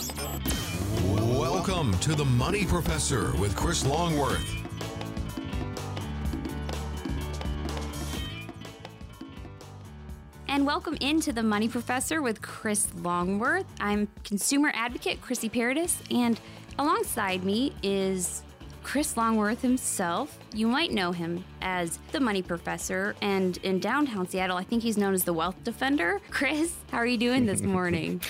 Welcome to the Money Professor with Chris Longworth. And welcome into the Money Professor with Chris Longworth. I'm consumer advocate Chrissy Paradis, and alongside me is Chris Longworth himself. You might know him as the Money Professor, and in downtown Seattle, I think he's known as the Wealth Defender. Chris, how are you doing this morning?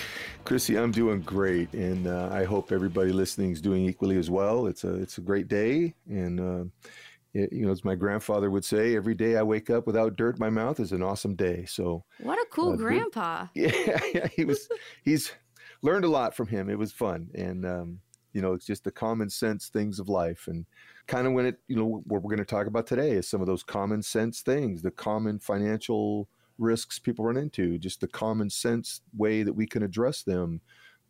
Chrissy, I'm doing great, and uh, I hope everybody listening is doing equally as well. It's a it's a great day, and uh, it, you know, as my grandfather would say, every day I wake up without dirt in my mouth is an awesome day. So what a cool uh, grandpa! Good, yeah, yeah, he was. he's learned a lot from him. It was fun, and um, you know, it's just the common sense things of life, and kind of when it, you know, what we're going to talk about today is some of those common sense things, the common financial risks people run into, just the common sense way that we can address them.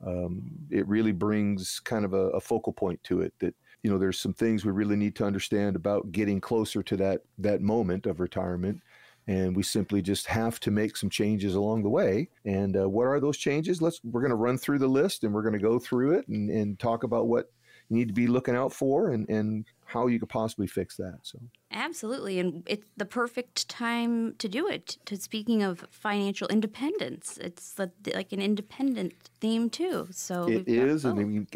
Um, it really brings kind of a, a, focal point to it that you know there's some things we really need to understand about getting closer to that that moment of retirement and we simply just have to make some changes along the way and uh, what are those changes let's we're going to run through the list and we're going to go through it and, and talk about what need to be looking out for and, and how you could possibly fix that. So absolutely, and it's the perfect time to do it. To speaking of financial independence, it's like an independent theme too. So it is, and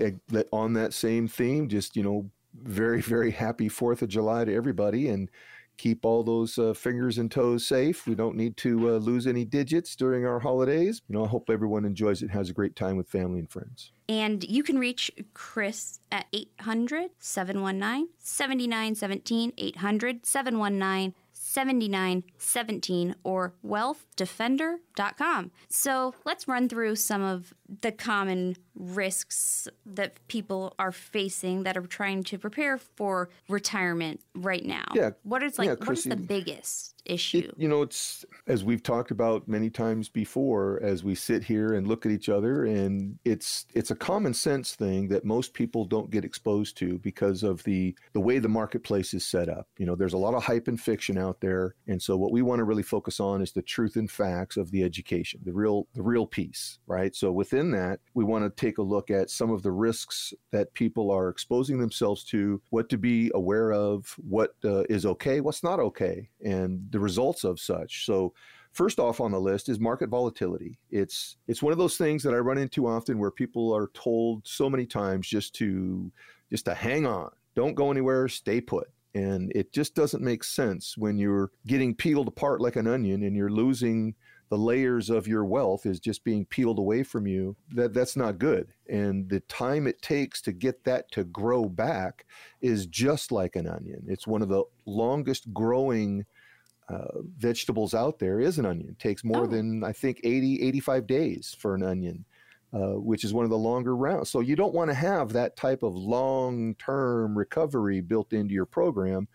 on that same theme, just you know, very very happy Fourth of July to everybody, and keep all those uh, fingers and toes safe. We don't need to uh, lose any digits during our holidays. You know, I hope everyone enjoys it has a great time with family and friends. And you can reach Chris at 800 719 7917, 800 719 7917 or wealthdefender.com. So let's run through some of the common risks that people are facing that are trying to prepare for retirement right now. Yeah. What is like yeah, what is the biggest? issue. It, you know, it's as we've talked about many times before as we sit here and look at each other and it's it's a common sense thing that most people don't get exposed to because of the the way the marketplace is set up. You know, there's a lot of hype and fiction out there, and so what we want to really focus on is the truth and facts of the education, the real the real piece, right? So within that, we want to take a look at some of the risks that people are exposing themselves to, what to be aware of, what uh, is okay, what's not okay, and the results of such. So first off on the list is market volatility. It's it's one of those things that I run into often where people are told so many times just to just to hang on, don't go anywhere, stay put. And it just doesn't make sense when you're getting peeled apart like an onion and you're losing the layers of your wealth is just being peeled away from you that that's not good and the time it takes to get that to grow back is just like an onion it's one of the longest growing uh, vegetables out there is an onion. It takes more oh. than, I think, 80, 85 days for an onion, uh, which is one of the longer rounds. So you don't want to have that type of long term recovery built into your program.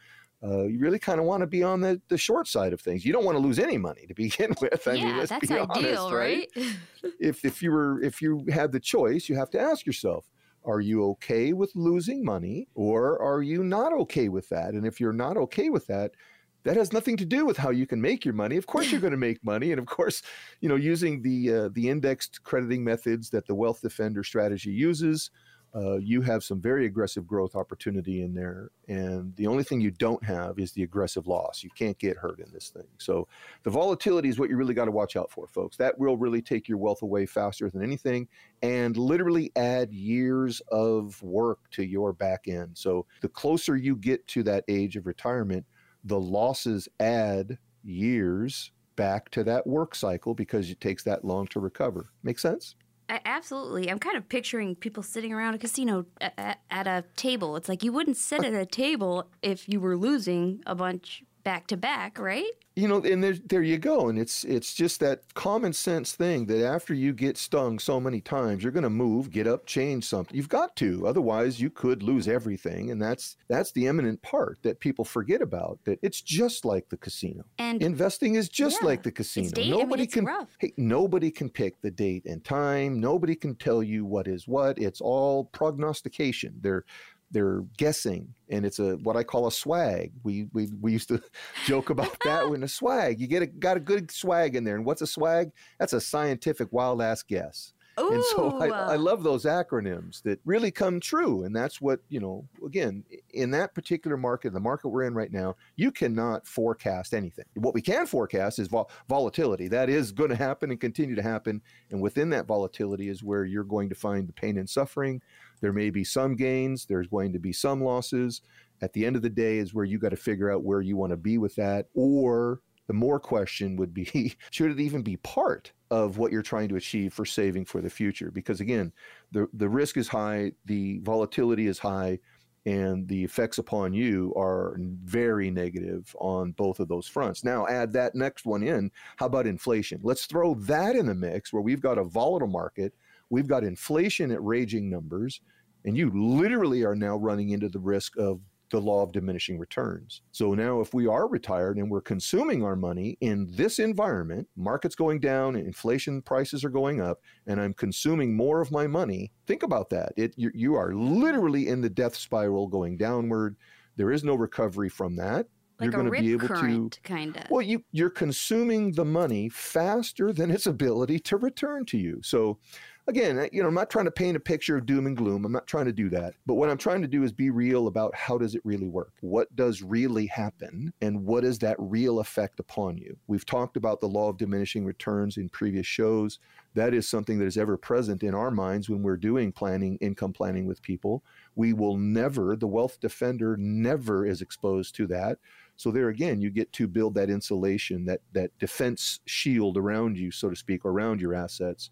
Uh, you really kind of want to be on the, the short side of things. You don't want to lose any money to begin with. I yeah, mean, let's that's be ideal, honest, right? right? if if you were if you had the choice, you have to ask yourself, are you okay with losing money or are you not okay with that? And if you're not okay with that, that has nothing to do with how you can make your money. Of course, you're going to make money, and of course, you know, using the uh, the indexed crediting methods that the Wealth Defender strategy uses, uh, you have some very aggressive growth opportunity in there. And the only thing you don't have is the aggressive loss. You can't get hurt in this thing. So the volatility is what you really got to watch out for, folks. That will really take your wealth away faster than anything, and literally add years of work to your back end. So the closer you get to that age of retirement the losses add years back to that work cycle because it takes that long to recover. Make sense? Absolutely. I'm kind of picturing people sitting around a casino at, at a table. It's like you wouldn't sit at a table if you were losing a bunch back to back, right? you know, and there, there you go. And it's it's just that common sense thing that after you get stung so many times, you're going to move, get up, change something. You've got to, otherwise you could lose everything. And that's that's the eminent part that people forget about. That it's just like the casino. And investing is just yeah, like the casino. Date, nobody I mean, can rough. hey, nobody can pick the date and time. Nobody can tell you what is what. It's all prognostication. They're they're guessing and it's a what I call a swag. We we, we used to joke about that when a swag. You get a got a good swag in there. And what's a swag? That's a scientific wild ass guess. And so I, I love those acronyms that really come true. And that's what, you know, again, in that particular market, the market we're in right now, you cannot forecast anything. What we can forecast is vol- volatility. That is going to happen and continue to happen. And within that volatility is where you're going to find the pain and suffering. There may be some gains, there's going to be some losses. At the end of the day, is where you got to figure out where you want to be with that. Or the more question would be should it even be part of what you're trying to achieve for saving for the future? Because again, the, the risk is high, the volatility is high, and the effects upon you are very negative on both of those fronts. Now, add that next one in. How about inflation? Let's throw that in the mix where we've got a volatile market, we've got inflation at raging numbers, and you literally are now running into the risk of the law of diminishing returns. So now, if we are retired and we're consuming our money in this environment, markets going down, inflation prices are going up, and I'm consuming more of my money, think about that. It, you, you are literally in the death spiral going downward. There is no recovery from that. like you're going to be able to current, kind of. well, you you're consuming the money faster than its ability to return to you. So again, you know, I'm not trying to paint a picture of doom and gloom. I'm not trying to do that. But what I'm trying to do is be real about how does it really work? What does really happen and what is that real effect upon you? We've talked about the law of diminishing returns in previous shows. That is something that is ever present in our minds when we're doing planning, income planning with people. We will never, the wealth defender never is exposed to that. So there again, you get to build that insulation, that that defense shield around you, so to speak, around your assets.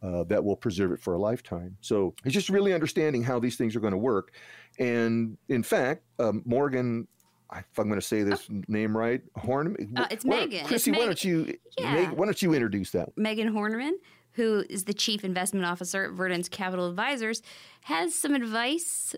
Uh, that will preserve it for a lifetime. So it's just really understanding how these things are going to work. And in fact, um, Morgan, if I'm going to say this name right, Horn. Uh, it's why- Megan. It's Chrissy, why don't you? Yeah. Meg- why don't you introduce that? Megan Horneman, who is the chief investment officer at Verdence Capital Advisors, has some advice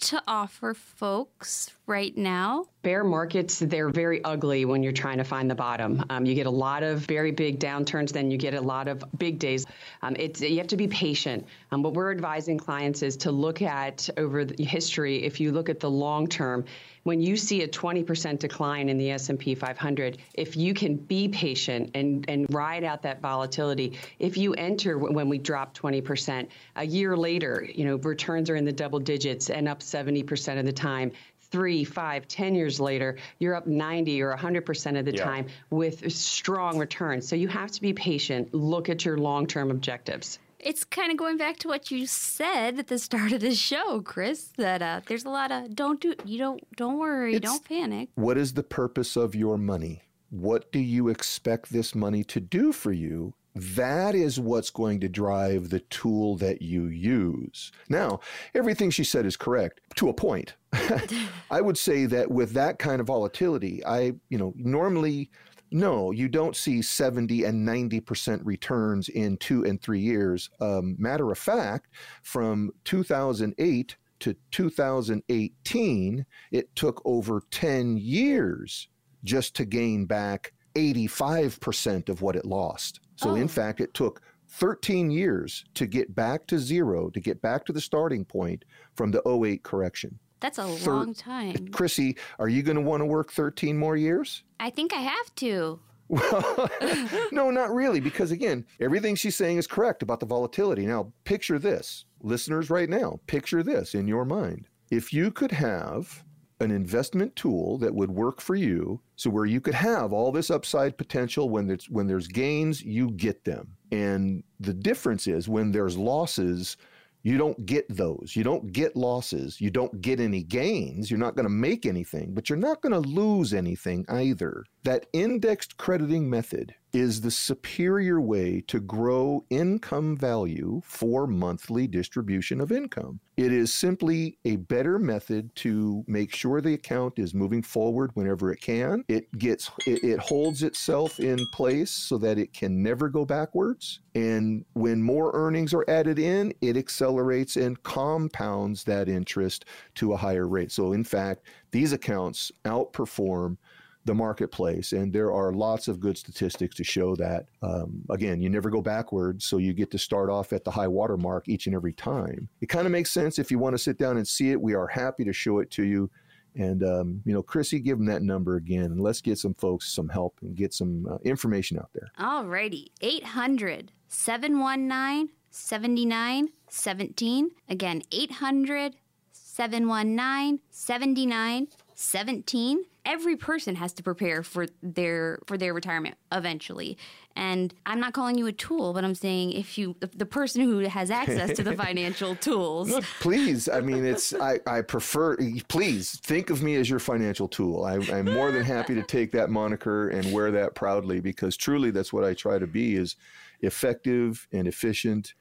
to offer folks right now. Bear markets, they're very ugly when you're trying to find the bottom. Um, you get a lot of very big downturns, then you get a lot of big days. Um, it's, you have to be patient. Um, what we're advising clients is to look at over the history, if you look at the long term, when you see a 20% decline in the S&P 500, if you can be patient and, and ride out that volatility, if you enter when we drop 20%, a year later, you know, returns are in the double digits and up 70% of the time three, five, ten years later, you're up 90 or 100% of the Yeah. time with strong returns. So you have to be patient. Look at your long term objectives. It's kind of going back to what you said at the start of the show, Chris. That uh, there's a lot of don't do you don't don't worry, It's- don't panic. What is the purpose of your money? What do you expect this money to do for you? That is what's going to drive the tool that you use. Now, everything she said is correct to a point. I would say that with that kind of volatility, I, you know, normally no, you don't see 70 and 90% returns in two and three years. Um, matter of fact, from 2008 to 2018, it took over 10 years just to gain back 85% of what it lost. So, in Oh. fact, it took 13 years to get back to zero, to get back to the starting point from the 08 correction. That's a Thir- long time. Chrissy, are you going to want to work 13 more years? I think I have to. no, not really, because again, everything she's saying is correct about the volatility. Now, picture this, listeners, right now, picture this in your mind. If you could have an investment tool that would work for you, so where you could have all this upside potential when there's when there's gains, you get them. And the difference is when there's losses, you don't get those. You don't get losses. You don't get any gains. You're not going to make anything, but you're not going to lose anything either. That indexed crediting method is the superior way to grow income value for monthly distribution of income. It is simply a better method to make sure the account is moving forward whenever it can. It gets it, it holds itself in place so that it can never go backwards. And when more earnings are added in, it accelerates and compounds that interest to a higher rate. So in fact, these accounts outperform the marketplace. And there are lots of good statistics to show that. Um, again, you never go backwards, so you get to start off at the high water mark each and every time. It kind of makes sense if you want to sit down and see it. We are happy to show it to you. And, um, you know, Chrissy, give them that number again. And let's get some folks some help and get some uh, information out there. Alrighty. 800 719 79 17. Again, 800 719 79 17 every person has to prepare for their for their retirement eventually. And i'm not calling you a tool but i'm saying if you the person who has access to the financial tools please. I mean it's i i prefer please think of me as your financial tool. I, i'm more than happy to take that moniker and wear that proudly because truly that's what i try to be is effective and efficient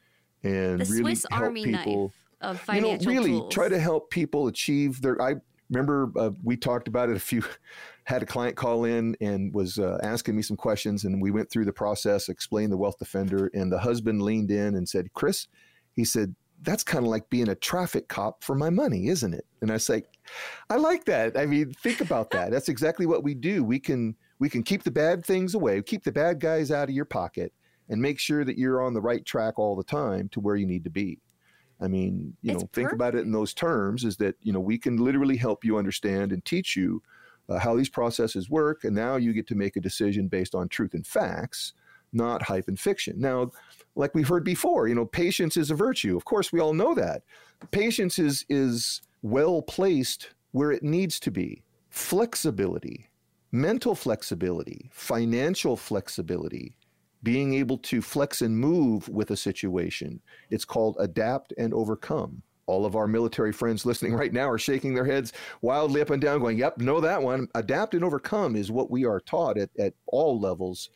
and the really Swiss help Army people. knife of you know really tools. try to help people achieve their i remember uh, we talked about it a few had a client call in and was uh, asking me some questions and we went through the process explained the wealth defender and the husband leaned in and said chris he said that's kind of like being a traffic cop for my money isn't it? And i was like i like that. I mean think about that. That's exactly what we do. We can we can keep the bad things away keep the bad guys out of your pocket and make sure that you're on the right track all the time to where you need to be I mean, you It's know, think about it in those terms is that, you know, we can literally help you understand and teach you uh, how these processes work. And now you get to make a decision based on truth and facts, not hype and fiction. Now, like we've heard before, you know, patience is a virtue. Of course, we all know that. Patience is, is well placed where it needs to be. Flexibility, mental flexibility, financial flexibility, being able to flex and move with a situation. It's called adapt and overcome. All of our military friends listening right now are shaking their heads wildly up and down, going, Yep, know that one. Adapt and overcome is what we are taught at, at all levels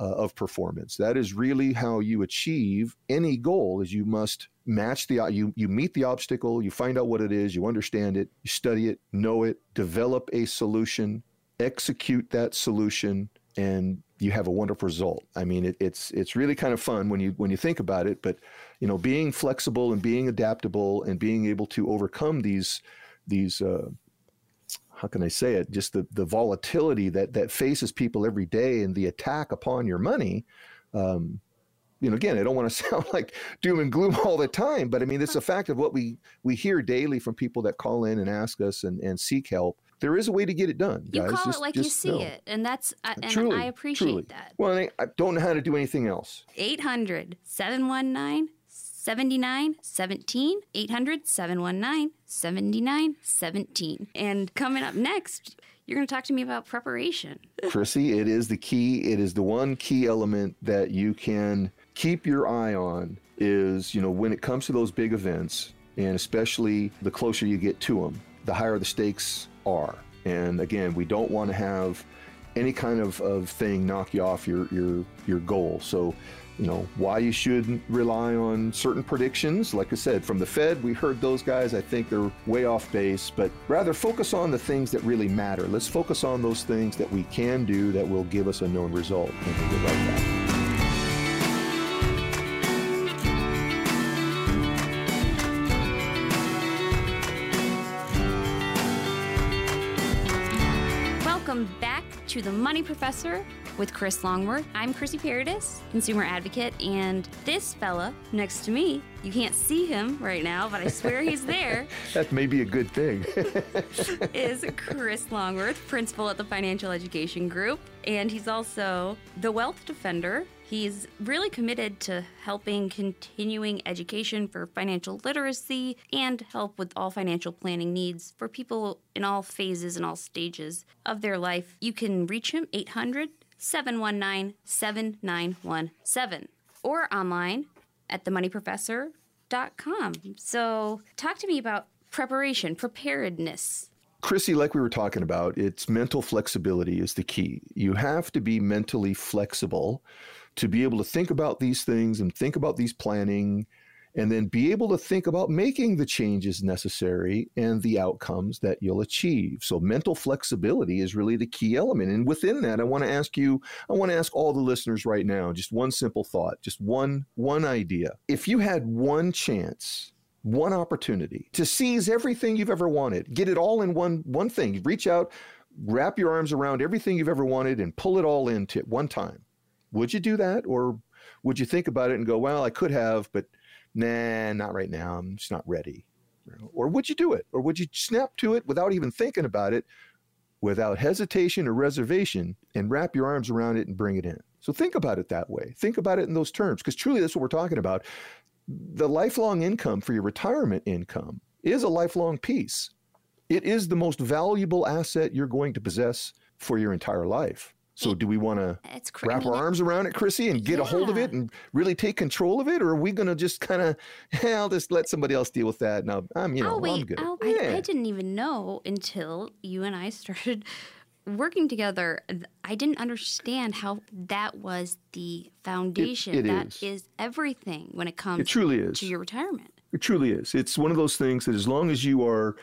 uh, of performance. That is really how you achieve any goal is you must match the you you meet the obstacle, you find out what it is, you understand it, you study it, know it, develop a solution, execute that solution, and you have a wonderful result. I mean, it, it's it's really kind of fun when you when you think about it. But you know, being flexible and being adaptable and being able to overcome these these uh, how can I say it? Just the the volatility that that faces people every day and the attack upon your money. Um, you know, again, I don't want to sound like doom and gloom all the time, but I mean, it's a fact of what we we hear daily from people that call in and ask us and, and seek help there is a way to get it done. You guys. call just, it like you see know. it, and that's I and Truly, I appreciate truly. that. Well, I, I don't know how to do anything else. 800 719 79 17. 800 719 79 17. And coming up next, you're going to talk to me about preparation. Chrissy, it is the key. It is the one key element that you can keep your eye on is, you know, when it comes to those big events, and especially the closer you get to them, the higher the stakes are. And again, we don't want to have any kind of, of thing knock you off your, your, your goal. So, you know, why you shouldn't rely on certain predictions. Like I said, from the Fed, we heard those guys. I think they're way off base, but rather focus on the things that really matter. Let's focus on those things that we can do that will give us a known result. And we'll get right back. To the Money Professor with Chris Longworth. I'm Chrissy Paradis, consumer advocate, and this fella next to me, you can't see him right now, but I swear he's there, That may be a good thing. is Chris Longworth, principal at the Financial Education Group, and he's also the Wealth Defender. He's really committed to helping continuing education for financial literacy and help with all financial planning needs for people in all phases and all stages of their life. You can reach him 800 719 7917 or online at themoneyprofessor.com. So, talk to me about preparation, preparedness. Chrissy, like we were talking about, it's mental flexibility is the key. You have to be mentally flexible to be able to think about these things and think about these planning and then be able to think about making the changes necessary and the outcomes that you'll achieve. So mental flexibility is really the key element. And within that, I want to ask you, I want to ask all the listeners right now, just one simple thought, just one one idea. If you had one chance one opportunity to seize everything you've ever wanted, get it all in one one thing. Reach out, wrap your arms around everything you've ever wanted, and pull it all into one time. Would you do that, or would you think about it and go, "Well, I could have, but nah, not right now. I'm just not ready." Or would you do it, or would you snap to it without even thinking about it, without hesitation or reservation, and wrap your arms around it and bring it in? So think about it that way. Think about it in those terms, because truly, that's what we're talking about the lifelong income for your retirement income is a lifelong piece. It is the most valuable asset you're going to possess for your entire life. So, do we want to wrap our arms around it, Chrissy, and get yeah. a hold of it and really take control of it, or are we going to just kind of, hey, I'll just let somebody else deal with that? Now, I'm, you know, I'll wait, I'm good. I'll, yeah. I, I didn't even know until you and I started working together, I didn't understand how that was the foundation. It, it that is. is. everything when it comes it truly is. to your retirement. It truly is. It's one of those things that as long as you are,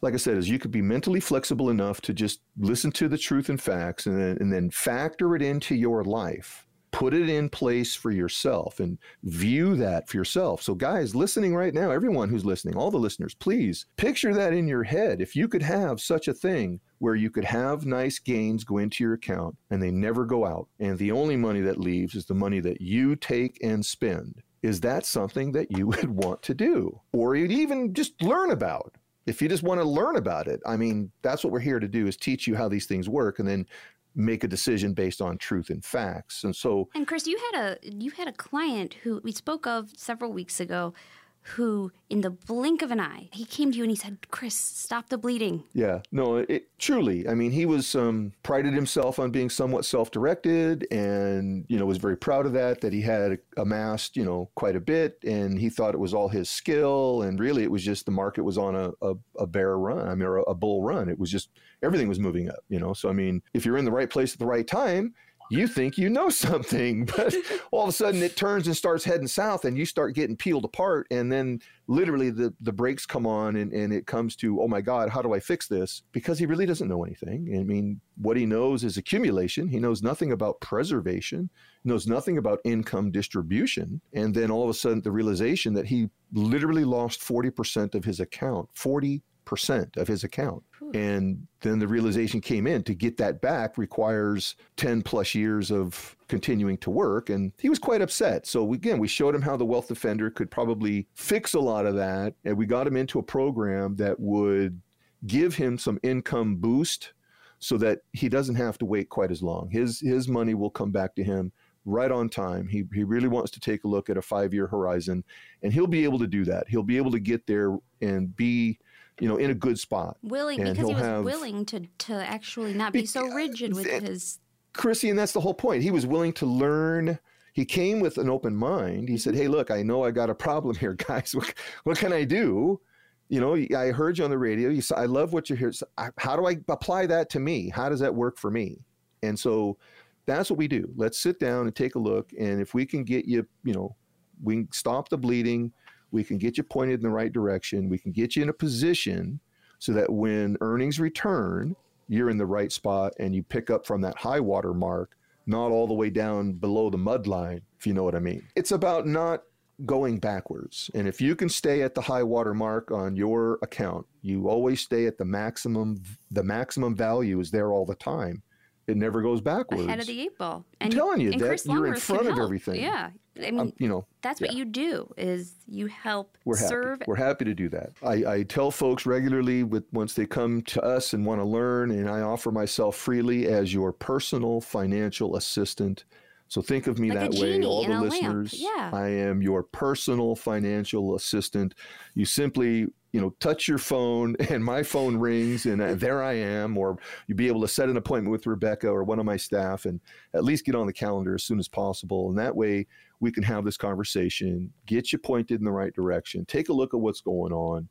like I said, is you could be mentally flexible enough to just listen to the truth and facts and then, and then factor it into your life put it in place for yourself and view that for yourself. So, guys, listening right now, everyone who's listening, all the listeners, please picture that in your head. If you could have such a thing where you could have nice gains go into your account and they never go out, and the only money that leaves is the money that you take and spend. Is that something that you would want to do? Or you'd even just learn about? If you just want to learn about it, I mean, that's what we're here to do is teach you how these things work and then make a decision based on truth and facts. And so And Chris, you had a you had a client who we spoke of several weeks ago who, in the blink of an eye, he came to you and he said, Chris, stop the bleeding. Yeah, no, it, truly. I mean, he was um, prided himself on being somewhat self directed and, you know, was very proud of that, that he had amassed, you know, quite a bit. And he thought it was all his skill. And really, it was just the market was on a, a, a bear run, I mean, a, a bull run. It was just everything was moving up, you know. So, I mean, if you're in the right place at the right time, you think you know something, but all of a sudden it turns and starts heading south and you start getting peeled apart. And then literally the, the brakes come on and, and it comes to, oh my God, how do I fix this? Because he really doesn't know anything. I mean, what he knows is accumulation. He knows nothing about preservation, knows nothing about income distribution. And then all of a sudden the realization that he literally lost 40% of his account, 40 percent of his account. And then the realization came in to get that back requires 10 plus years of continuing to work. And he was quite upset. So again, we showed him how the wealth defender could probably fix a lot of that. And we got him into a program that would give him some income boost so that he doesn't have to wait quite as long. His his money will come back to him right on time. He, he really wants to take a look at a five year horizon, and he'll be able to do that. He'll be able to get there and be you know, in a good spot. Willing and because he was have, willing to to actually not be so rigid with his. Chrissy, and that's the whole point. He was willing to learn. He came with an open mind. He said, "Hey, look, I know I got a problem here, guys. What, what can I do?" You know, I heard you on the radio. You said, "I love what you hear. How do I apply that to me? How does that work for me?" And so, that's what we do. Let's sit down and take a look. And if we can get you, you know, we stop the bleeding we can get you pointed in the right direction. We can get you in a position so that when earnings return, you're in the right spot and you pick up from that high water mark, not all the way down below the mud line, if you know what I mean. It's about not going backwards. And if you can stay at the high water mark on your account, you always stay at the maximum the maximum value is there all the time. It never goes backwards. Ahead of the eight ball. And, I'm telling you that you're in front of everything. Yeah. I mean, um, you know, that's what yeah. you do is you help We're serve. Happy. We're happy to do that. I, I tell folks regularly with once they come to us and want to learn, and I offer myself freely as your personal financial assistant. So think of me like that way, all the listeners. Yeah. I am your personal financial assistant. You simply you know, touch your phone and my phone rings and uh, there I am, or you'd be able to set an appointment with Rebecca or one of my staff and at least get on the calendar as soon as possible. And that way we can have this conversation, get you pointed in the right direction, take a look at what's going on.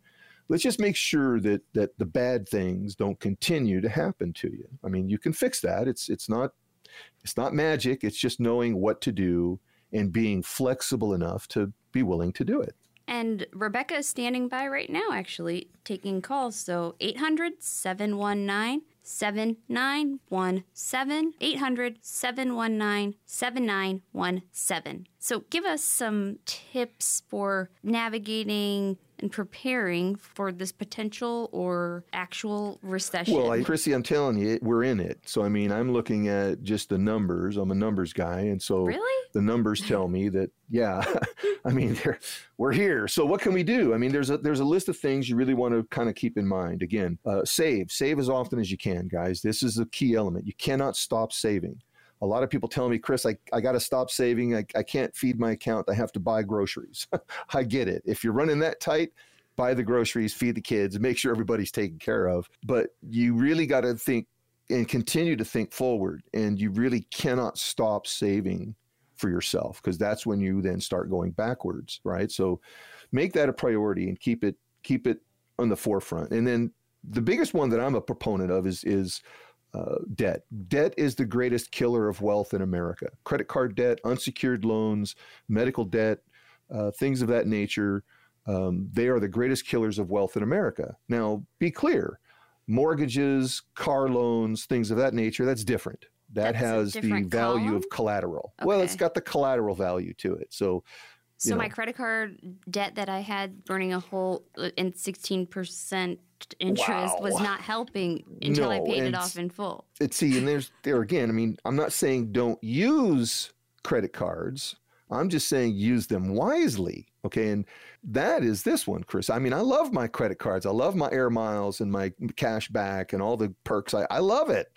Let's just make sure that that the bad things don't continue to happen to you. I mean, you can fix that. It's it's not it's not magic. It's just knowing what to do and being flexible enough to be willing to do it. And Rebecca is standing by right now, actually, taking calls. So 800 719 7917. 800 719 7917. So give us some tips for navigating and preparing for this potential or actual recession? Well, I, Chrissy, I'm telling you, we're in it. So, I mean, I'm looking at just the numbers. I'm a numbers guy. And so really? the numbers tell me that, yeah, I mean, we're here. So what can we do? I mean, there's a, there's a list of things you really want to kind of keep in mind. Again, uh, save, save as often as you can, guys. This is a key element. You cannot stop saving. A lot of people tell me, Chris, I, I got to stop saving. I, I can't feed my account. I have to buy groceries. I get it. If you're running that tight, buy the groceries, feed the kids, make sure everybody's taken care of. But you really got to think and continue to think forward. And you really cannot stop saving for yourself because that's when you then start going backwards, right? So make that a priority and keep it keep it on the forefront. And then the biggest one that I'm a proponent of is is uh, debt. Debt is the greatest killer of wealth in America. Credit card debt, unsecured loans, medical debt, uh, things of that nature. Um, they are the greatest killers of wealth in America. Now, be clear mortgages, car loans, things of that nature, that's different. That That's has the value column? of collateral. Well, it's got the collateral value to it. So, So my know. credit card debt that I had burning a hole uh, in 16% interest was not helping until I paid it off in full. it see and there's there again i mean i'm not saying don't use credit cards. I'm just saying use them wisely okay? And that is this one chris. I mean i love my credit cards. I love my air miles and my cash back and all the perks. I, I love it.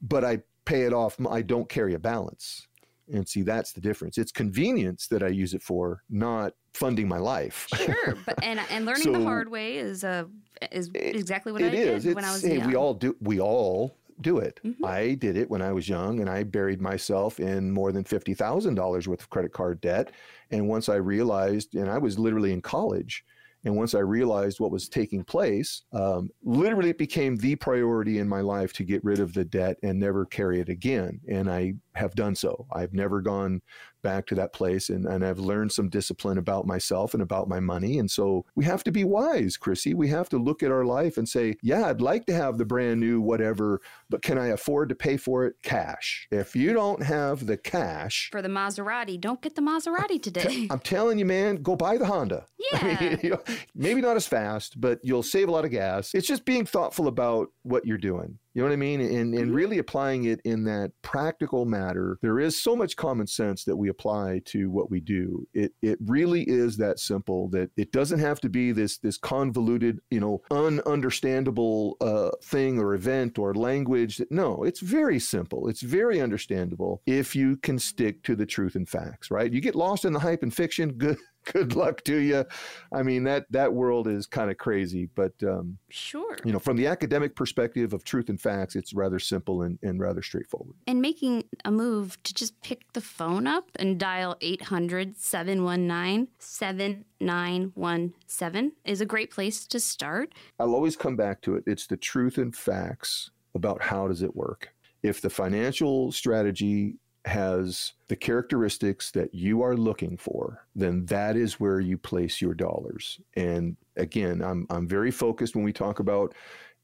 But i pay it off. I don't carry a balance and see that's the difference it's convenience that i use it for not funding my life Sure, but and and learning the hard way is uh is exactly what It I is. did when I It's- was hey, young. we all do. We all do it. Mhm. I did it when I was young, and I buried myself in more than fifty thousand dollars worth of credit card debt. And once I realized, and I was literally in college, and once I realized what was taking place, um, literally it became the priority in my life to get rid of the debt and never carry it again. And I have done so. I've never gone back to that place and, and I've learned some discipline about myself and about my money. And so we have to be wise, Chrissy. We have to look at our life and say, yeah, I'd like to have the brand new whatever, but can I afford to pay for it cash? If you don't have the cash, For the Maserati, don't get the Maserati today. I'm telling you, man, go buy the Honda. I mean, Yeah. you know, maybe not as fast, but you'll save a lot of gas. It's just being thoughtful about what you're doing. You know what I mean? And, and really applying it in that practical matter. There is so much common sense that we apply to what we do. It it really is that simple that it doesn't have to be this this convoluted, you know, ununderstandable uh, thing or event or language. No, it's very simple. It's very understandable if you can stick to the truth and facts, right? You get lost in the hype and fiction, good good luck to you. I mean that that world is kind of crazy, but um, sure. you know, from the academic perspective of truth and facts, it's rather simple and, and rather straightforward. And making a move to just pick the phone up and dial 800 719 7917 is a great place to start. I'll always come back to it. It's the truth and facts about how does it work. If the financial strategy has the characteristics that you are looking for, then that is where you place your dollars. And again, I'm I'm very focused when we talk about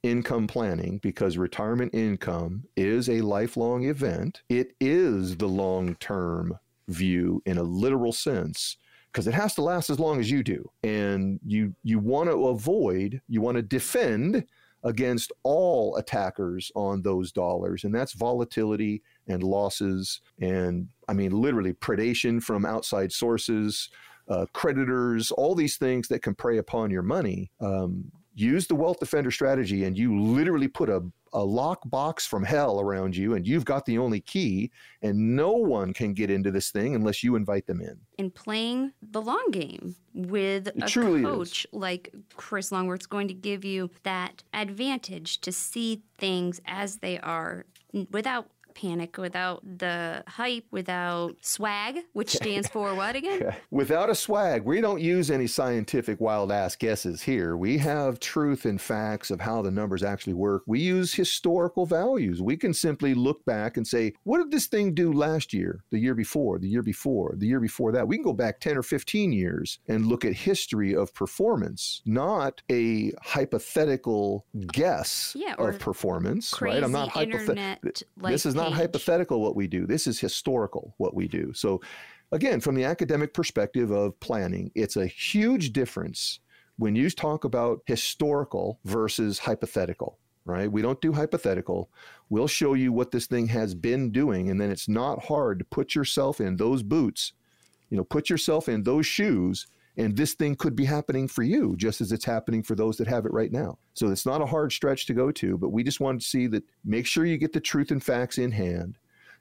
income planning because retirement income is a lifelong event. It is the long-term view in a literal sense because it has to last as long as you do. And you you want to avoid, you want to defend against all attackers on those dollars and that's volatility and losses and I mean literally predation from outside sources, uh, creditors, all these things that can prey upon your money. Um, use the wealth defender strategy and you literally put a a lock box from hell around you and you've got the only key and no one can get into this thing unless you invite them in. And playing the long game with a truly is. coach like Chris Longworth's going to give you that advantage to see things as they are without panic, without the hype, without swag, which stands for what again? Without a swag, we don't use any scientific wild ass guesses here. We have truth and facts of how the numbers actually work. We use historical values. We can simply look back and say, what did this thing do last year, the year before, the year before, the year before that? We can go back 10 or 15 years and look at history of performance, not a hypothetical guess Yeah, of performance, right? I'm not hypothet- internet like This is not page. hypothetical what we do. This is historical what we do. So again, from the academic perspective of planning, it's a huge difference when you talk about historical versus hypothetical, right? We don't do hypothetical. We'll show you what this thing has been doing, and then it's not hard to put yourself in those boots, you know, put yourself in those shoes. And this thing could be happening for you just as it's happening for those that have it right now. So it's not a hard stretch to go to, but we just wanted to see that make sure you get the truth and facts in hand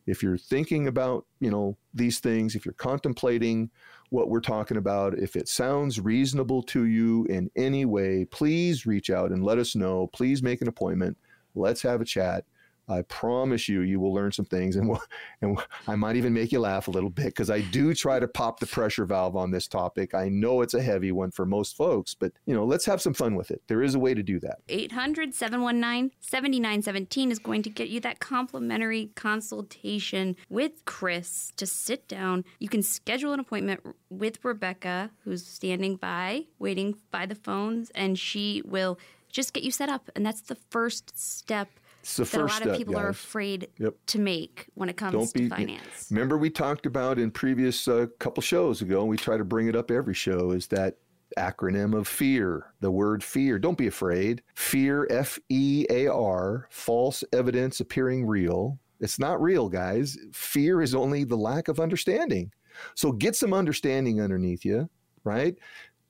if you're thinking about, you know, these things, if you're contemplating what we're talking about, if it sounds reasonable to you in any way, please reach out and let us know. Please make an appointment. Let's have a chat. I promise you, you will learn some things, and we'll, and I might even make you laugh a little bit because I do try to pop the pressure valve on this topic. I know it's a heavy one for most folks, but you know, let's have some fun with it. There is a way to do that. 800 719 7917 is going to get you that complimentary consultation with Chris to sit down. You can schedule an appointment with Rebecca, who's standing by, waiting by the phones, and she will just get you set up. And that's the first step It's the that a first lot step, of people are afraid Yep. to make when it comes Don't to finance. Remember, we talked about in previous uh, couple shows ago, and we try to bring it up every show. Is that acronym of fear? The word fear. Don't be afraid. Fear, F E A R, false evidence appearing real. It's not real, guys. Fear is only the lack of understanding. So get some understanding underneath you, right?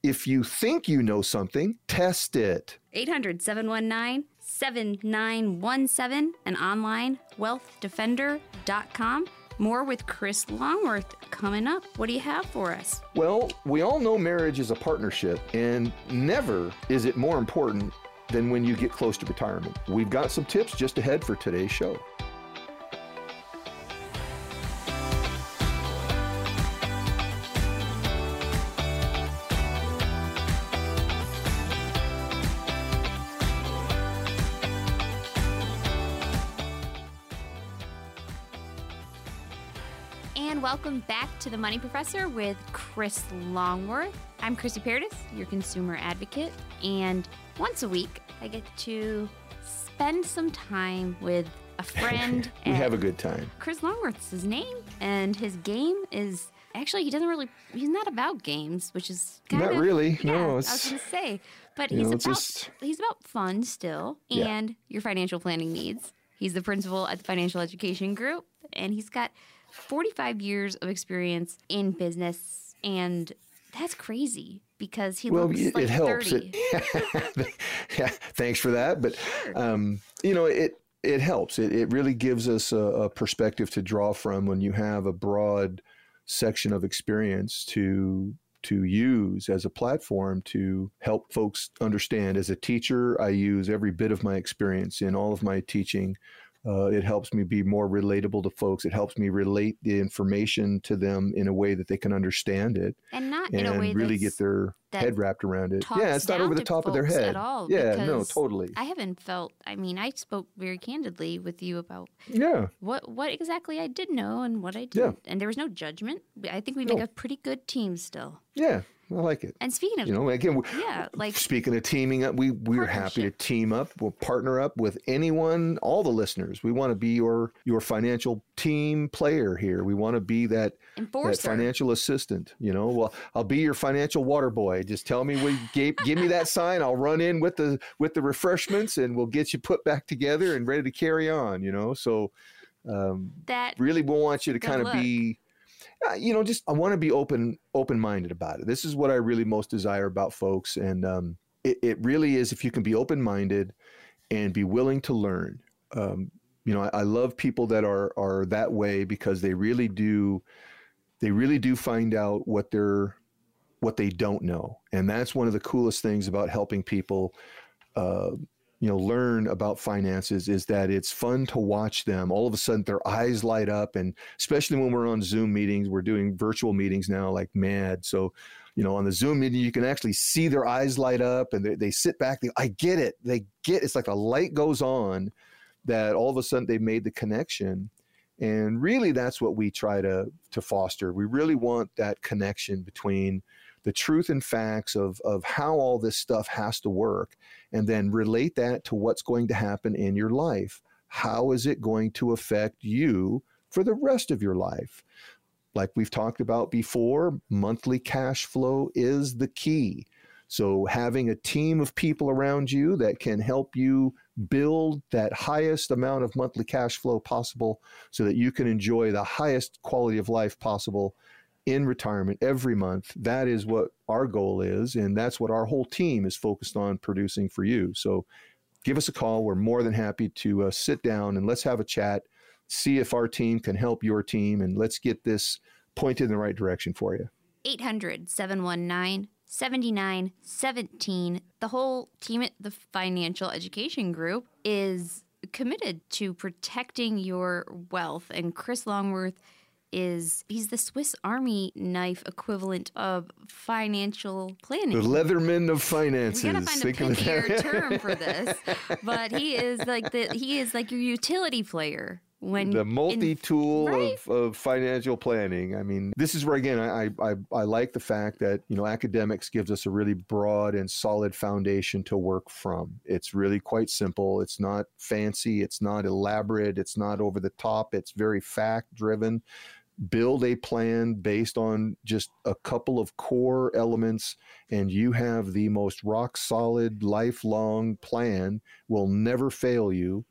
If you think you know something, test it. 800 719 7917 and online wealthdefender.com. More with Chris Longworth coming up. What do you have for us? Well, we all know marriage is a partnership, and never is it more important than when you get close to retirement. We've got some tips just ahead for today's show. And welcome back to the Money Professor with Chris Longworth. I'm Chrissy Paradis, your consumer advocate, and once a week I get to spend some time with a friend. We have a good time. Chris Longworth's his name, and his game is actually he doesn't really he's not about games, which is kind Not of really, Yeah, no, I was gonna say, but he's know, about just- he's about fun still Yeah. and your financial planning needs. He's the principal at the Financial Education Group, and he's got 45 years of experience in business, and that's crazy because he Well, looks it, like it helps. 30. It, yeah, thanks for that. But um, you know, it it helps. It it really gives us a, a perspective to draw from when you have a broad section of experience to to use as a platform to help folks understand. As a teacher, I use every bit of my experience in all of my teaching. Uh, it helps me be more relatable to folks. It helps me relate the information to them in a way that they can understand it and not in a way really get their head wrapped around it. Yeah, it's not over the to top of their head at all. Yeah, no, totally. I haven't felt. I mean, I spoke very candidly with you about yeah, what what exactly I did know and what I didn't, and there was no judgment. I think we make No. a pretty good team still. yeah, I like it. And speaking of, You know, again, yeah, like speaking of teaming up, we we're happy to team up. We'll partner up with anyone, all the listeners. We want to be your your financial team player here. We want to be that that financial assistant. You know, well, I'll be your financial water boy. Just tell me we give, give me that sign. I'll run in with the with the refreshments, and we'll get you put back together and ready to carry on. You know, so. Um, that really we want you to kind of luck. be you know just i want to be open open minded about it. This is what i really most desire about folks and um, it, it really is if you can be open minded and be willing to learn um, you know I, I love people that are are that way because they really do they really do find out what they're what they don't know and that's one of the coolest things about helping people uh, you know learn about finances is that it's fun to watch them. All of a sudden their eyes light up and especially when we're on zoom meetings we're doing virtual meetings now like mad. So you know on the zoom meeting you can actually see their eyes light up and they, they sit back they, i get it. They get it's like a light goes on that all of a sudden they've made the connection. And really that's what we try to to foster. We really want that connection between the truth and facts of, of how all this stuff has to work and then relate that to what's going to happen in your life. How is it going to affect you for the rest of your life? Like we've talked about before, monthly cash flow is the key. So, having a team of people around you that can help you build that highest amount of monthly cash flow possible so that you can enjoy the highest quality of life possible in retirement every month. That is what our goal is. And that's what our whole team is focused on producing for you. So give us a call. We're more than happy to uh, sit down and let's have a chat. see if our team can help your team and let's get this pointed in the right direction for you. 800 719 7917. The whole team at the Financial Education Group is committed to protecting your wealth. And Chris Longworth is he's the Swiss Army knife equivalent of financial planning. The Leatherman of finances. We gotta find Think a of pithier term for this, but he is like the he is like your utility player when the multi-tool right? of, of financial planning. I mean, this is where again I, I I like the fact that you know academics gives us a really broad and solid foundation to work from. It's really quite simple. It's not fancy. It's not elaborate. It's not over the top. It's very fact driven. Build a plan based on just a couple of core elements, and you have the most rock solid, lifelong plan. Will never fail you,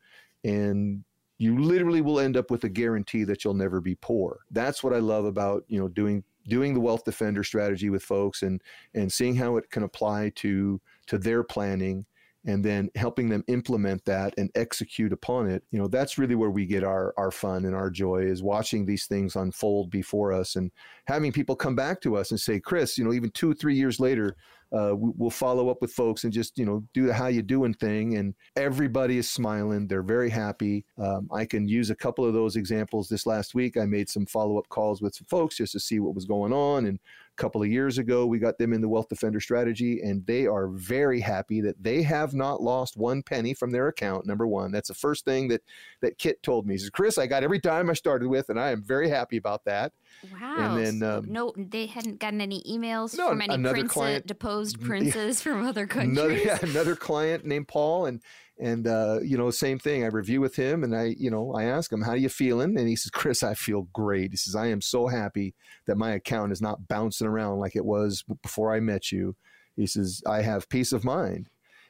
and you literally will end up with a guarantee that you'll never be poor. That's what I love about, you know, doing doing the wealth defender strategy with folks and and seeing how it can apply to to their planning and then helping them implement that and execute upon it. You know, that's really where we get our our fun and our joy is watching these things unfold before us and having people come back to us and say, "Chris, you know, even 2 3 years later, uh, we- we'll follow up with folks and just you know do the how you doing thing. And everybody is smiling. They're very happy. Um, i can use a couple of those examples. This last week i made some follow-up calls with some folks just to see what was going on and couple of years ago we got them in the wealth defender strategy and they are very happy that they have not lost one penny from their account number one. That's the first thing that that kit told me. He says chris i got every dime i started with and i am very happy about that. Wow. And then, um, no, they hadn't gotten any emails No, from any another prince- client- deposed princes from other countries. another yeah, another client named Paul and and uh, you know same thing I review with him and I you know I ask him how you feeling? And he says Chris I feel great. He says I am so happy that my account is not bouncing around like it was before I met you. He says I have peace of mind.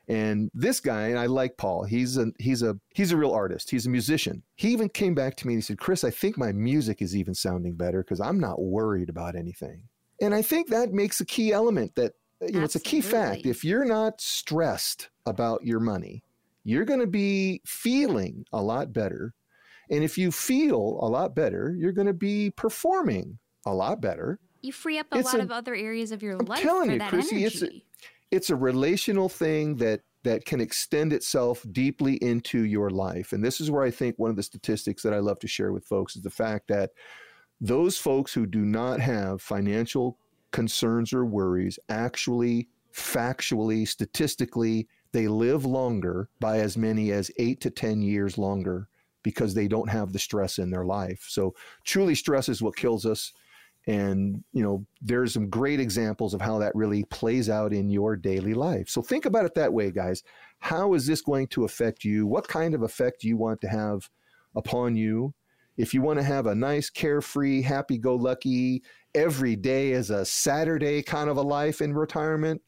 And this guy and I like Paul he's a he's a he's a real artist he's a musician. He even came back to me and he said Chris I think my music is even sounding better because I'm not worried about anything. And I think that makes a key element that you know it's a key fact. If you're not stressed about your money you're going to be feeling a lot better. And if you feel a lot better you're going to be performing a lot better. You free up a It's lot a- of other areas of your I'm life telling for you, that Chrissy, it's a- it's a relational thing that that can extend itself deeply into your life. And this is where i think one of the statistics that i love to share with folks is the fact that those folks who do not have financial concerns or worries actually factually statistically they live longer by as many as 8 to 10 years longer because they don't have the stress in their life. So truly stress is what kills us. And you know there's some great examples of how that really plays out in your daily life. So think about it that way guys. How is this going to affect you? What kind of effect do you want to have upon you? If you want to have a nice carefree happy-go-lucky every day is a saturday kind of a life in retirement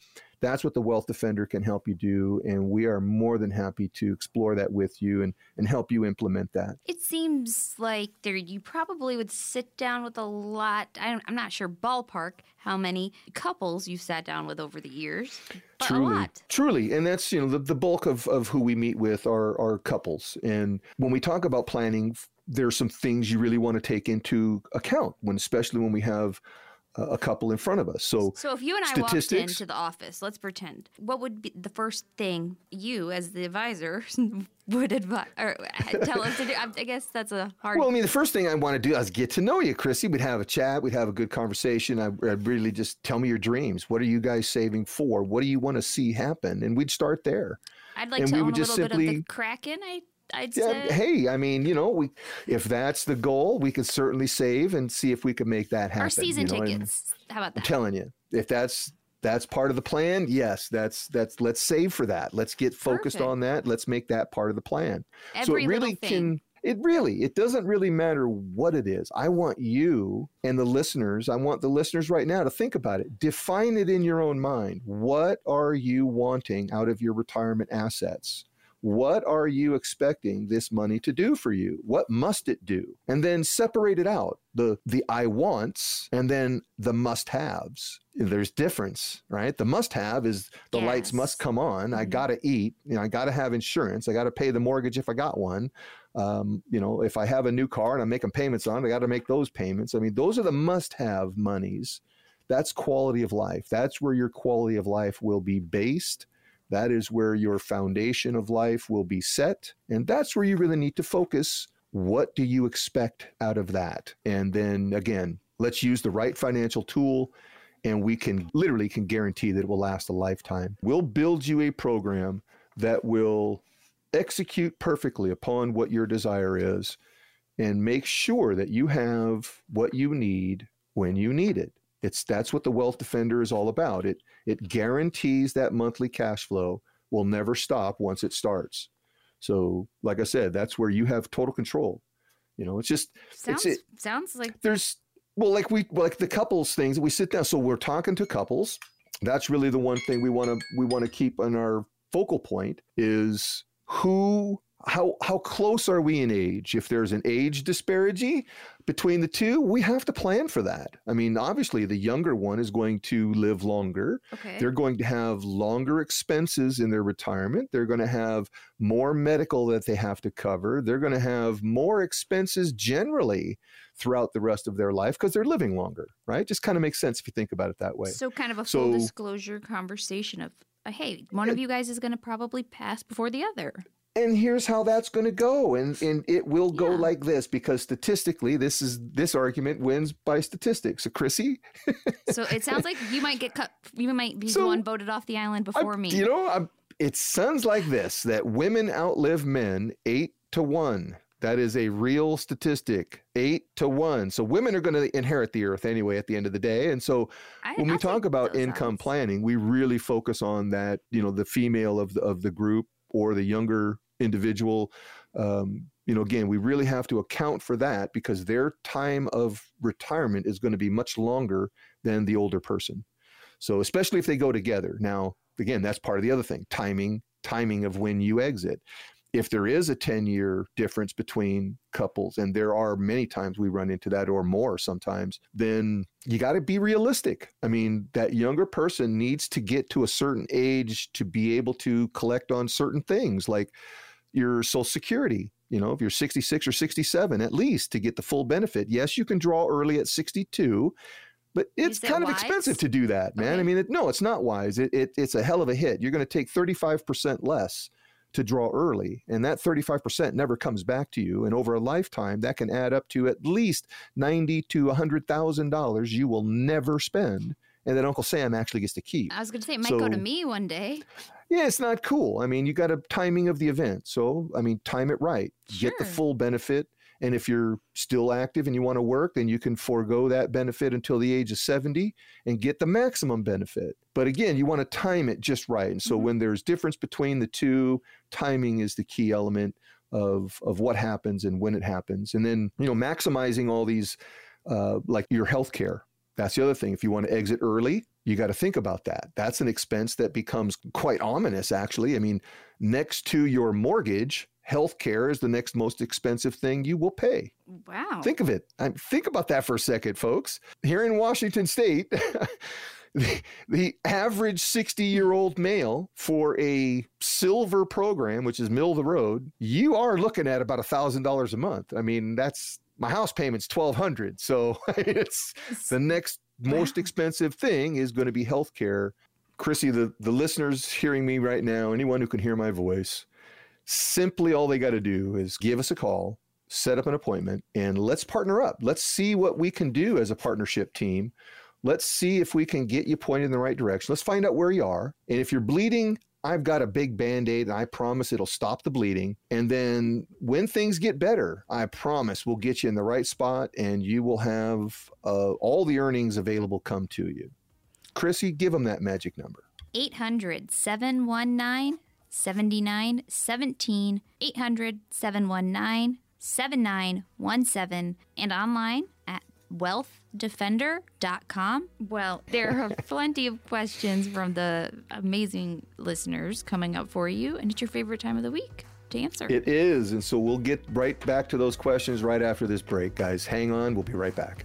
that's what the wealth defender can help you do and we are more than happy to explore that with you and, and help you implement that It seems like there you probably would sit down with a lot. I don't, I'm not sure ballpark how many couples you've sat down with over the years, truly lot. truly and that's you know the, the bulk of, of who we meet with are are couples and when we talk about planning there's some things you really want to take into account when especially when we have a, couple in front of us so So if you and I walked into the office, let's pretend, what would be the first thing you, as the advisor, would advise or uh, tell us to do? I guess that's a hard. Well, I mean, the first thing I want to do is get to know you, Chrissy. We'd have a chat. We'd have a good conversation. I, I'd really just tell me your dreams. What are you guys saving for? What do you want to see happen? And we'd start there. I'd like and to we own a would little bit of the Kraken. I, I'd Yeah, say. hey, I mean, you know, we if that's the goal, we could certainly save and see if we could make that happen. Or season you know, tickets. How about that? I'm telling you, if that's that's part of the plan, yes, that's that's let's save for that. Let's get focused Perfect. on that. Let's make that part of the plan. so it really can it really it doesn't really matter what it is. I want you and the listeners, I want the listeners right now to think about it. Define it in your own mind. What are you wanting out of your retirement assets? What are you expecting this money to do for you? What must it do? And then separate it out. The the I wants and then the must haves. There's difference, right? The must have is the lights must come on. I Mhm. got to eat, you know, I got to have insurance. I got to pay the mortgage if I got one. Um, you know, if I have a new car and I'm making payments on, it, I got to make those payments. I mean, those are the must-have monies. That's quality of life. That's where your quality of life will be based. That is where your foundation of life will be set, and that's where you really need to focus. What do you expect out of that? And then again, let's use the right financial tool and we can literally can guarantee that it will last a lifetime. We'll build you a program that will execute perfectly upon what your desire is and make sure that you have what you need when you need it. It's that's what the wealth defender is all about. It it guarantees that monthly cash flow will never stop once it starts. So, like I said, that's where you have total control. You know, it's just sounds it's, it, sounds like there's well, like we like the couples things we sit down. So we're talking to couples. That's really the one thing we want to we want to keep on our focal point is who how how close are we in age? If there's an age disparity between the two we have to plan for that. I mean obviously the younger one is going to live longer. Okay. they're going to have longer expenses in their retirement. They're going to have more medical that they have to cover. They're going to have more expenses generally throughout the rest of their life because they're living longer right? Just kind of makes sense if you think about it that way. So kind of a So- full disclosure conversation of uh, hey, one of you guys is going to probably pass before the other. And here's how that's going to go and and it will go Yeah. like this because statistically this is this argument wins by statistics so chrissy So it sounds like you might get cut. You might be the So, one voted off the island before I- me. you know I'm, it sounds like this that women outlive men eight to one that is a real statistic eight to one so women are going to inherit the earth anyway at the end of the day and so I- when we talk about income odds. planning, we really focus on that, you know, the female of the, of the group or the younger individual. Um, you know, again, we really have to account for that because their time of retirement is going to be much longer than the older person. So, especially if they go together. Now, again, that's part of the other thing timing, timing of when you exit. If there is a 10 year difference between couples, and there are many times we run into that or more sometimes, then you got to be realistic. I mean, that younger person needs to get to a certain age to be able to collect on certain things like your social security. You know, if you're 66 or 67, at least to get the full benefit. Yes, you can draw early at 62, but it's it kind of wise? expensive to do that, man. I mean, it, no, it's not wise. It, it, it's a hell of a hit. You're going to take 35% less to draw early, and that 35% never comes back to you. And over a lifetime, that can add up to at least ninety to hundred thousand dollars you will never spend, and then Uncle Sam actually gets to keep. I was going to say it might go to me one day. Yeah, it's not cool. I mean, you got a timing of the event. So, I mean, time it right. Get the full benefit. And if you're still active and you want to work, then you can forego that benefit until the age of 70 and get the maximum benefit. But again, you want to time it just right. And so Mhm. when there's difference between the two, timing is the key element of of what happens and when it happens. And then, you know, maximizing all these uh, like your health care. That's the other thing. If you want to exit early, you got to think about that. That's an expense that becomes quite ominous, actually. I mean, next to your mortgage, healthcare is the next most expensive thing you will pay. Wow. Think of it. I think about that for a second, folks. Here in Washington State, the, the average 60 year old male for a silver program, which is middle of the road, you are looking at about $1,000 a month. I mean, that's my house payment's 1200 So it's the next most expensive thing is going to be healthcare. Chrissy, the, the listeners hearing me right now, anyone who can hear my voice, simply all they got to do is give us a call, set up an appointment, and let's partner up. Let's see what we can do as a partnership team. Let's see if we can get you pointed in the right direction. Let's find out where you are. And if you're bleeding, I've got a big band aid and I promise it'll stop the bleeding. And then when things get better, I promise we'll get you in the right spot and you will have uh, all the earnings available come to you. Chrissy, give them that magic number. 800 719 7917. 800 719 7917. And online at wealthdefender.com. Well, there are plenty of questions from the amazing listeners coming up for you. And it's your favorite time of the week to answer. It is. And so we'll get right back to those questions right after this break, guys. Hang on. We'll be right back.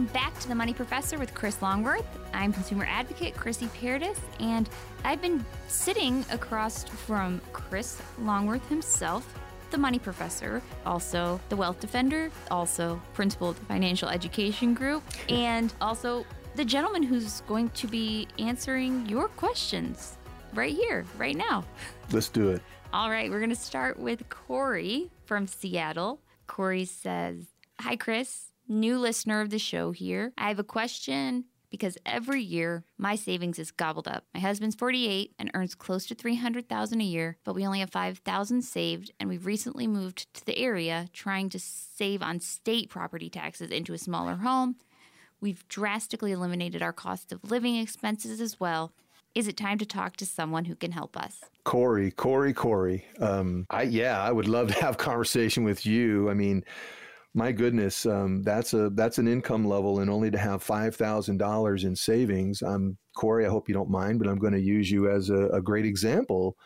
Welcome back to the Money Professor with Chris Longworth. I'm consumer advocate Chrissy Paradis, and I've been sitting across from Chris Longworth himself, the Money Professor, also the Wealth Defender, also principal of the Financial Education Group, and also the gentleman who's going to be answering your questions right here, right now. Let's do it. All right, we're going to start with Corey from Seattle. Corey says, Hi, Chris new listener of the show here. I have a question because every year my savings is gobbled up. My husband's 48 and earns close to 300,000 a year, but we only have 5,000 saved and we've recently moved to the area trying to save on state property taxes into a smaller home. We've drastically eliminated our cost of living expenses as well. Is it time to talk to someone who can help us? Corey, Corey, Corey. Um, I yeah, I would love to have conversation with you. I mean, my goodness, um, that's a that's an income level, and only to have five thousand dollars in savings. I'm Corey. I hope you don't mind, but I'm going to use you as a, a great example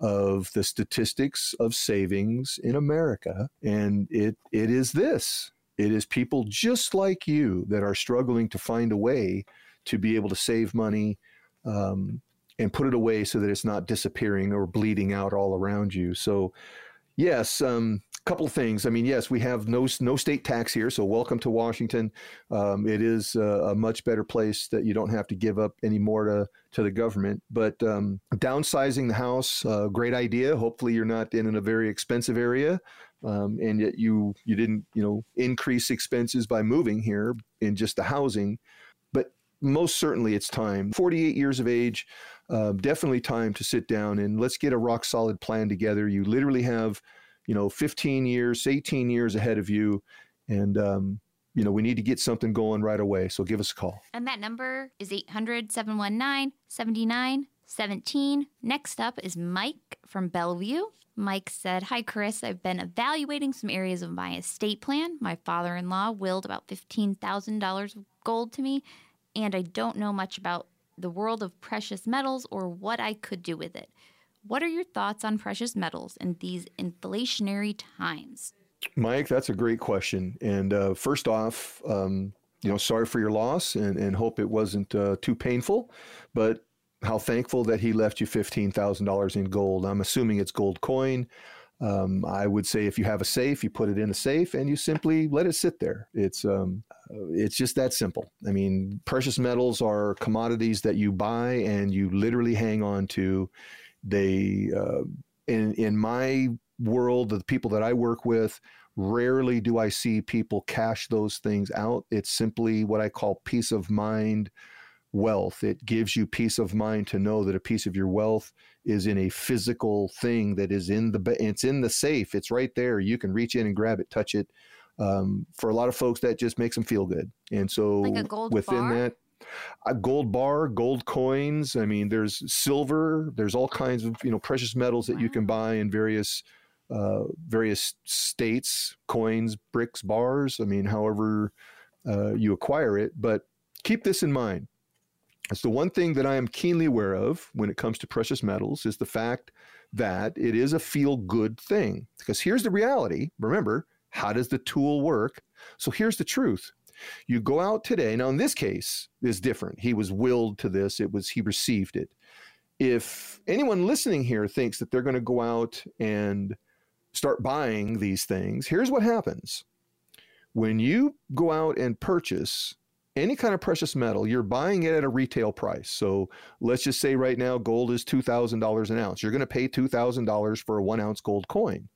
of the statistics of savings in America, and it it is this. It is people just like you that are struggling to find a way to be able to save money um, and put it away so that it's not disappearing or bleeding out all around you. So, yes, um, couple things. I mean, yes, we have no no state tax here, so welcome to Washington. Um, it is a, a, much better place that you don't have to give up any more to to the government. But um, downsizing the house, uh, great idea. Hopefully, you're not in, in a very expensive area, um, and yet you you didn't you know increase expenses by moving here in just the housing. But most certainly, it's time. 48 years of age. Uh, definitely time to sit down and let's get a rock solid plan together. You literally have you know 15 years 18 years ahead of you. And um, you know we need to get something going right away. So give us a call. And that number is 800 719 7917 next up is mike from bellevue. Mike said hi chris. I've been evaluating some areas of my estate plan. My father-in-law willed about $15000 of gold to me and i don't know much about the world of precious metals or what i could do with it what are your thoughts on precious metals in these inflationary times? Mike, that's a great question. And uh, first off, um, you know, sorry for your loss and, and hope it wasn't uh, too painful, but how thankful that he left you $15,000 in gold. I'm assuming it's gold coin. Um, I would say if you have a safe, you put it in a safe and you simply let it sit there. It's um, it's just that simple. I mean, precious metals are commodities that you buy and you literally hang on to they, uh, in in my world, the people that I work with, rarely do I see people cash those things out. It's simply what I call peace of mind wealth. It gives you peace of mind to know that a piece of your wealth is in a physical thing that is in the it's in the safe. It's right there. You can reach in and grab it, touch it. Um, for a lot of folks, that just makes them feel good. And so like within bar? that, gold bar, gold coins. I mean, there's silver. There's all kinds of you know precious metals that you can buy in various uh, various states, coins, bricks, bars. I mean, however uh, you acquire it. But keep this in mind. It's the one thing that I am keenly aware of when it comes to precious metals is the fact that it is a feel good thing. Because here's the reality. Remember, how does the tool work? So here's the truth. You go out today. Now, in this case, is different. He was willed to this. It was he received it. If anyone listening here thinks that they're going to go out and start buying these things, here's what happens. When you go out and purchase any kind of precious metal, you're buying it at a retail price. So let's just say right now gold is $2,000 an ounce. You're going to pay $2,000 for a one ounce gold coin.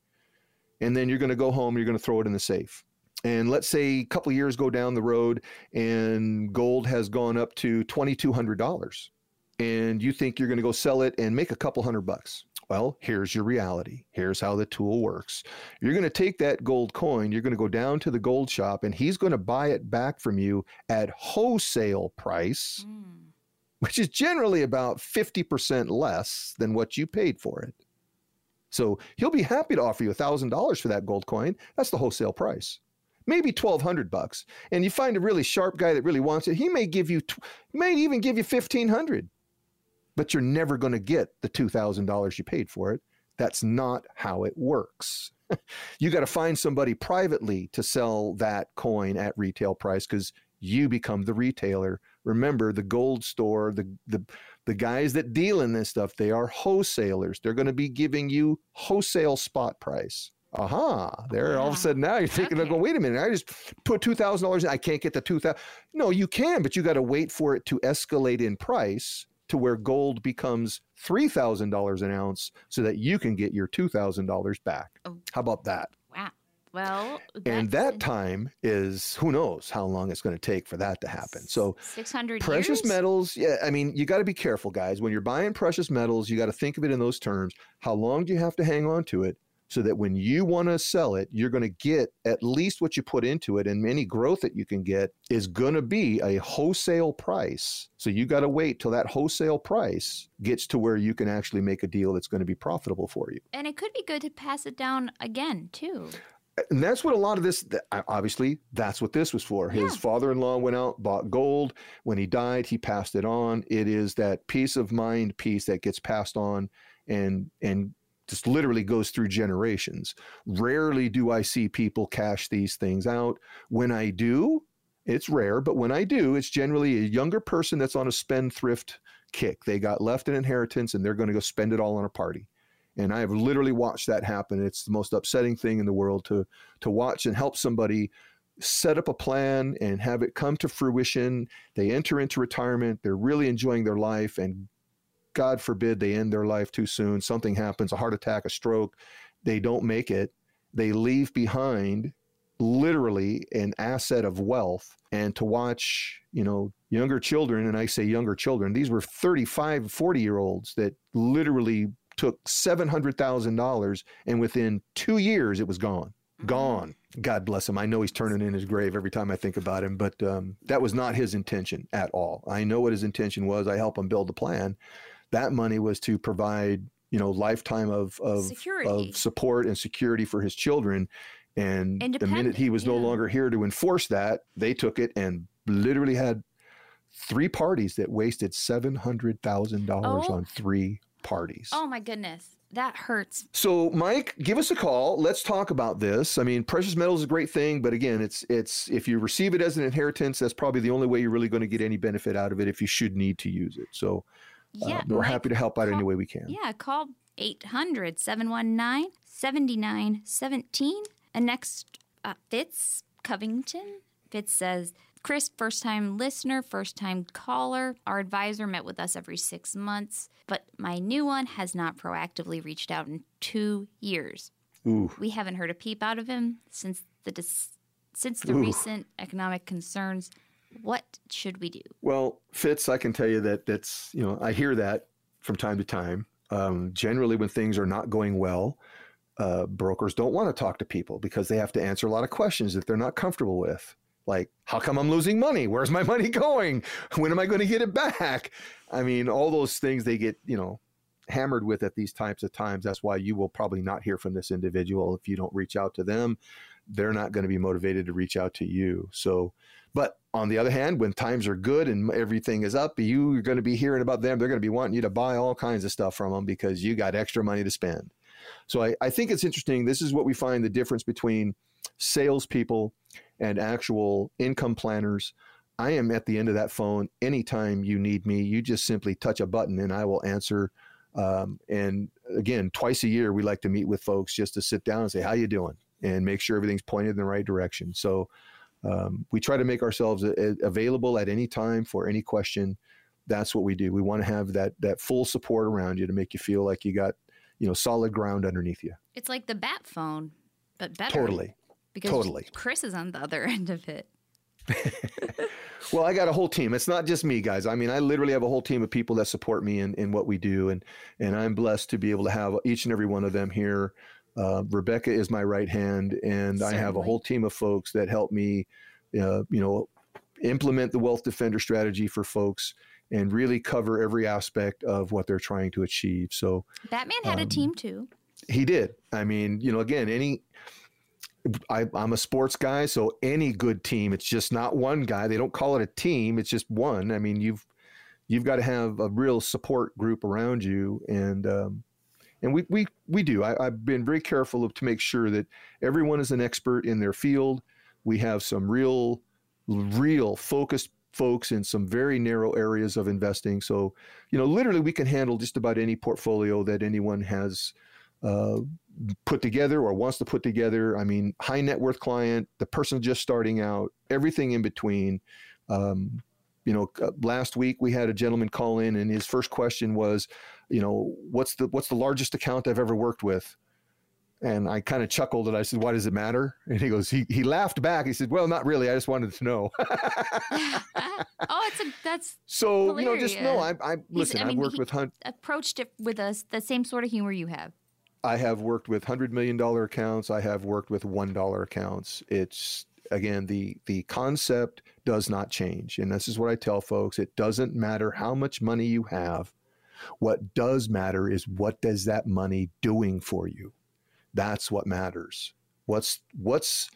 And then you're going to go home, you're going to throw it in the safe and let's say a couple years go down the road and gold has gone up to $2200 and you think you're going to go sell it and make a couple hundred bucks. Well here's your reality. Here's how the tool works. You're going to take that gold coin you're going to go down to the gold shop and he's going to buy it back from you at wholesale price mm. which is generally about 50% less than what you paid for it. So he'll be happy to offer you $1000 for that gold coin. That's the wholesale price maybe 1200 bucks and you find a really sharp guy that really wants it he may give you may even give you 1500 but you're never going to get the $2000 you paid for it that's not how it works you got to find somebody privately to sell that coin at retail price because you become the retailer. Remember, the gold store, the the the guys that deal in this stuff, they are wholesalers. They're going to be giving you wholesale spot price. Aha! There, all of a sudden now you're thinking, Okay. "Go, wait a minute! I just put two thousand dollars. in. I can't get the two thousand. No, you can, but you got to wait for it to escalate in price to where gold becomes three thousand dollars an ounce, so that you can get your two thousand dollars back. Oh. How about that? Wow. Well, and that time is who knows how long it's going to take for that to happen. So 600 precious years? metals, yeah, I mean, you got to be careful, guys. When you're buying precious metals, you got to think of it in those terms. How long do you have to hang on to it so that when you want to sell it, you're going to get at least what you put into it, and any growth that you can get is going to be a wholesale price. So you got to wait till that wholesale price gets to where you can actually make a deal that's going to be profitable for you. And it could be good to pass it down again, too. and that's what a lot of this obviously that's what this was for his Yeah. father-in-law went out bought gold when he died he passed it on it is that peace of mind piece that gets passed on and and just literally goes through generations rarely do i see people cash these things out when i do it's rare but when i do it's generally a younger person that's on a spendthrift kick they got left an inheritance and they're going to go spend it all on a party and I have literally watched that happen. It's the most upsetting thing in the world to to watch and help somebody set up a plan and have it come to fruition. They enter into retirement. They're really enjoying their life, and God forbid they end their life too soon. Something happens, a heart attack, a stroke. They don't make it. They leave behind literally an asset of wealth and to watch you know younger children and i say younger children these were 35 40 year olds that literally took $700,000 and within 2 years it was gone gone god bless him i know he's turning in his grave every time i think about him but um, that was not his intention at all i know what his intention was i help him build a plan that money was to provide you know lifetime of of, of support and security for his children and the minute he was no longer here to enforce that they took it and literally had three parties that wasted $700000 Oh. on three parties Oh, my goodness. That hurts. so, Mike, give us a call. Let's talk about this. I mean, precious metals is a great thing, but again, it's it's if you receive it as an inheritance, that's probably the only way you're really going to get any benefit out of it if you should need to use it. So, uh, Yeah. we're Mike, happy to help out any way we can. Yeah, call 800 719 7917. And next, uh, Fitz Covington. Fitz says, Chris, first time listener, first time caller. Our advisor met with us every six months, but my new one has not proactively reached out in two years. Ooh, We haven't heard a peep out of him since the dis- since the Ooh. recent economic concerns. What should we do? well, Fitz, I can tell you that that's you know I hear that from time to time. Um, generally, when things are not going well, uh, brokers don't want to talk to people because they have to answer a lot of questions that they're not comfortable with. Like, how come I'm losing money? Where's my money going? When am I going to get it back? I mean, all those things they get, you know, hammered with at these types of times. That's why you will probably not hear from this individual if you don't reach out to them. They're not going to be motivated to reach out to you. So, but on the other hand, when times are good and everything is up, you are going to be hearing about them. They're going to be wanting you to buy all kinds of stuff from them because you got extra money to spend. So I, I think it's interesting. This is what we find the difference between salespeople and actual income planners. I am at the end of that phone anytime you need me. You just simply touch a button and I will answer. Um, and again, twice a year we like to meet with folks just to sit down and say, "How you doing?" and make sure everything's pointed in the right direction. So um, we try to make ourselves a, a- available at any time for any question. That's what we do. We want to have that that full support around you to make you feel like you got you know solid ground underneath you. It's like the bat phone, but better. Totally. Because totally. Chris is on the other end of it. Well, I got a whole team. It's not just me, guys. I mean, I literally have a whole team of people that support me in, in what we do, and and I'm blessed to be able to have each and every one of them here. Uh, Rebecca is my right hand, and I have a whole team of folks that help me, uh, you know, implement the Wealth Defender strategy for folks and really cover every aspect of what they're trying to achieve. So Batman had a Um, team too. he did. I mean, you know, again, any. I, I'm a sports guy, so any good team, it's just not one guy. They don't call it a team; it's just one. I mean, you've you've got to have a real support group around you, and um, and we we we do. I, I've been very careful of, to make sure that everyone is an expert in their field. We have some real real focused folks in some very narrow areas of investing. So, you know, literally we can handle just about any portfolio that anyone has uh, put together or wants to put together. I mean, high net worth client, the person just starting out, everything in between. Um, you know, uh, last week we had a gentleman call in, and his first question was, you know, what's the what's the largest account I've ever worked with? And I kind of chuckled and I said, Why does it matter? And he goes, he, he laughed back. He said, Well, not really. I just wanted to know. oh, it's a, that's so, hilarious. you know, just know I, I listen, I mean, I've worked with hunt. approached it with us the same sort of humor you have. I have worked with hundred million dollar accounts. I have worked with one dollar accounts. It's again the the concept does not change, and this is what I tell folks. It doesn't matter how much money you have. What does matter is what does that money doing for you. That's what matters. What's what's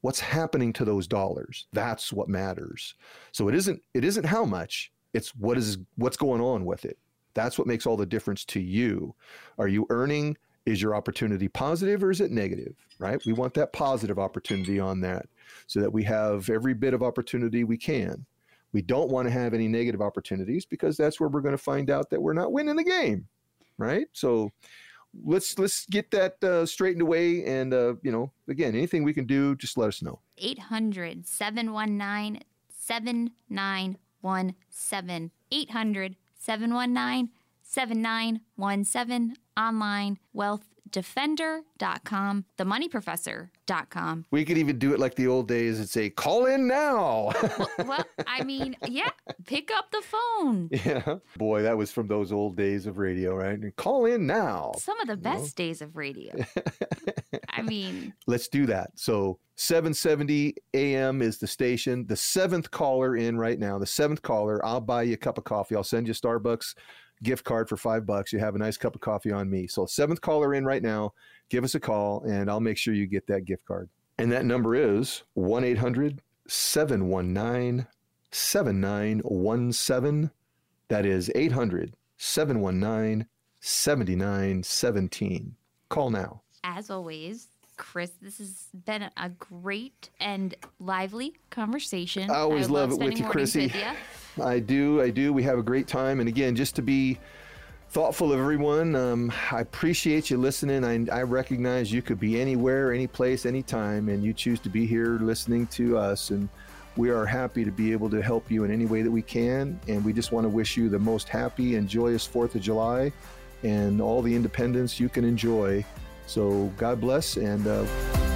what's happening to those dollars? That's what matters. So it isn't it isn't how much, it's what is what's going on with it. That's what makes all the difference to you. Are you earning is your opportunity positive or is it negative, right? We want that positive opportunity on that so that we have every bit of opportunity we can. We don't want to have any negative opportunities because that's where we're going to find out that we're not winning the game, right? So let's let's get that uh, straightened away. And uh, you know, again, anything we can do, just let us know. 800 719 7917. 800 719 7917. Online wealthdefender.com, themoneyprofessor.com. We could even do it like the old days and say, call in now. well, well, I mean, yeah, pick up the phone. Yeah. Boy, that was from those old days of radio, right? And call in now. Some of the best days of radio. I mean, let's do that. So 770 AM is the station. The seventh caller in right now, the seventh caller, I'll buy you a cup of coffee. I'll send you Starbucks gift card for five bucks. You have a nice cup of coffee on me. So, seventh caller in right now, give us a call and I'll make sure you get that gift card. And that number is 1 800 719 7917. That is 800 719 7917. Call now. As always, Chris, this has been a great and lively conversation. I always I love, love it with you, Chrissy. With you. I do. I do. We have a great time. And again, just to be thoughtful of everyone, um, I appreciate you listening. I, I recognize you could be anywhere, any place, anytime, and you choose to be here listening to us. And we are happy to be able to help you in any way that we can. And we just want to wish you the most happy and joyous 4th of July and all the independence you can enjoy. So God bless and. Uh,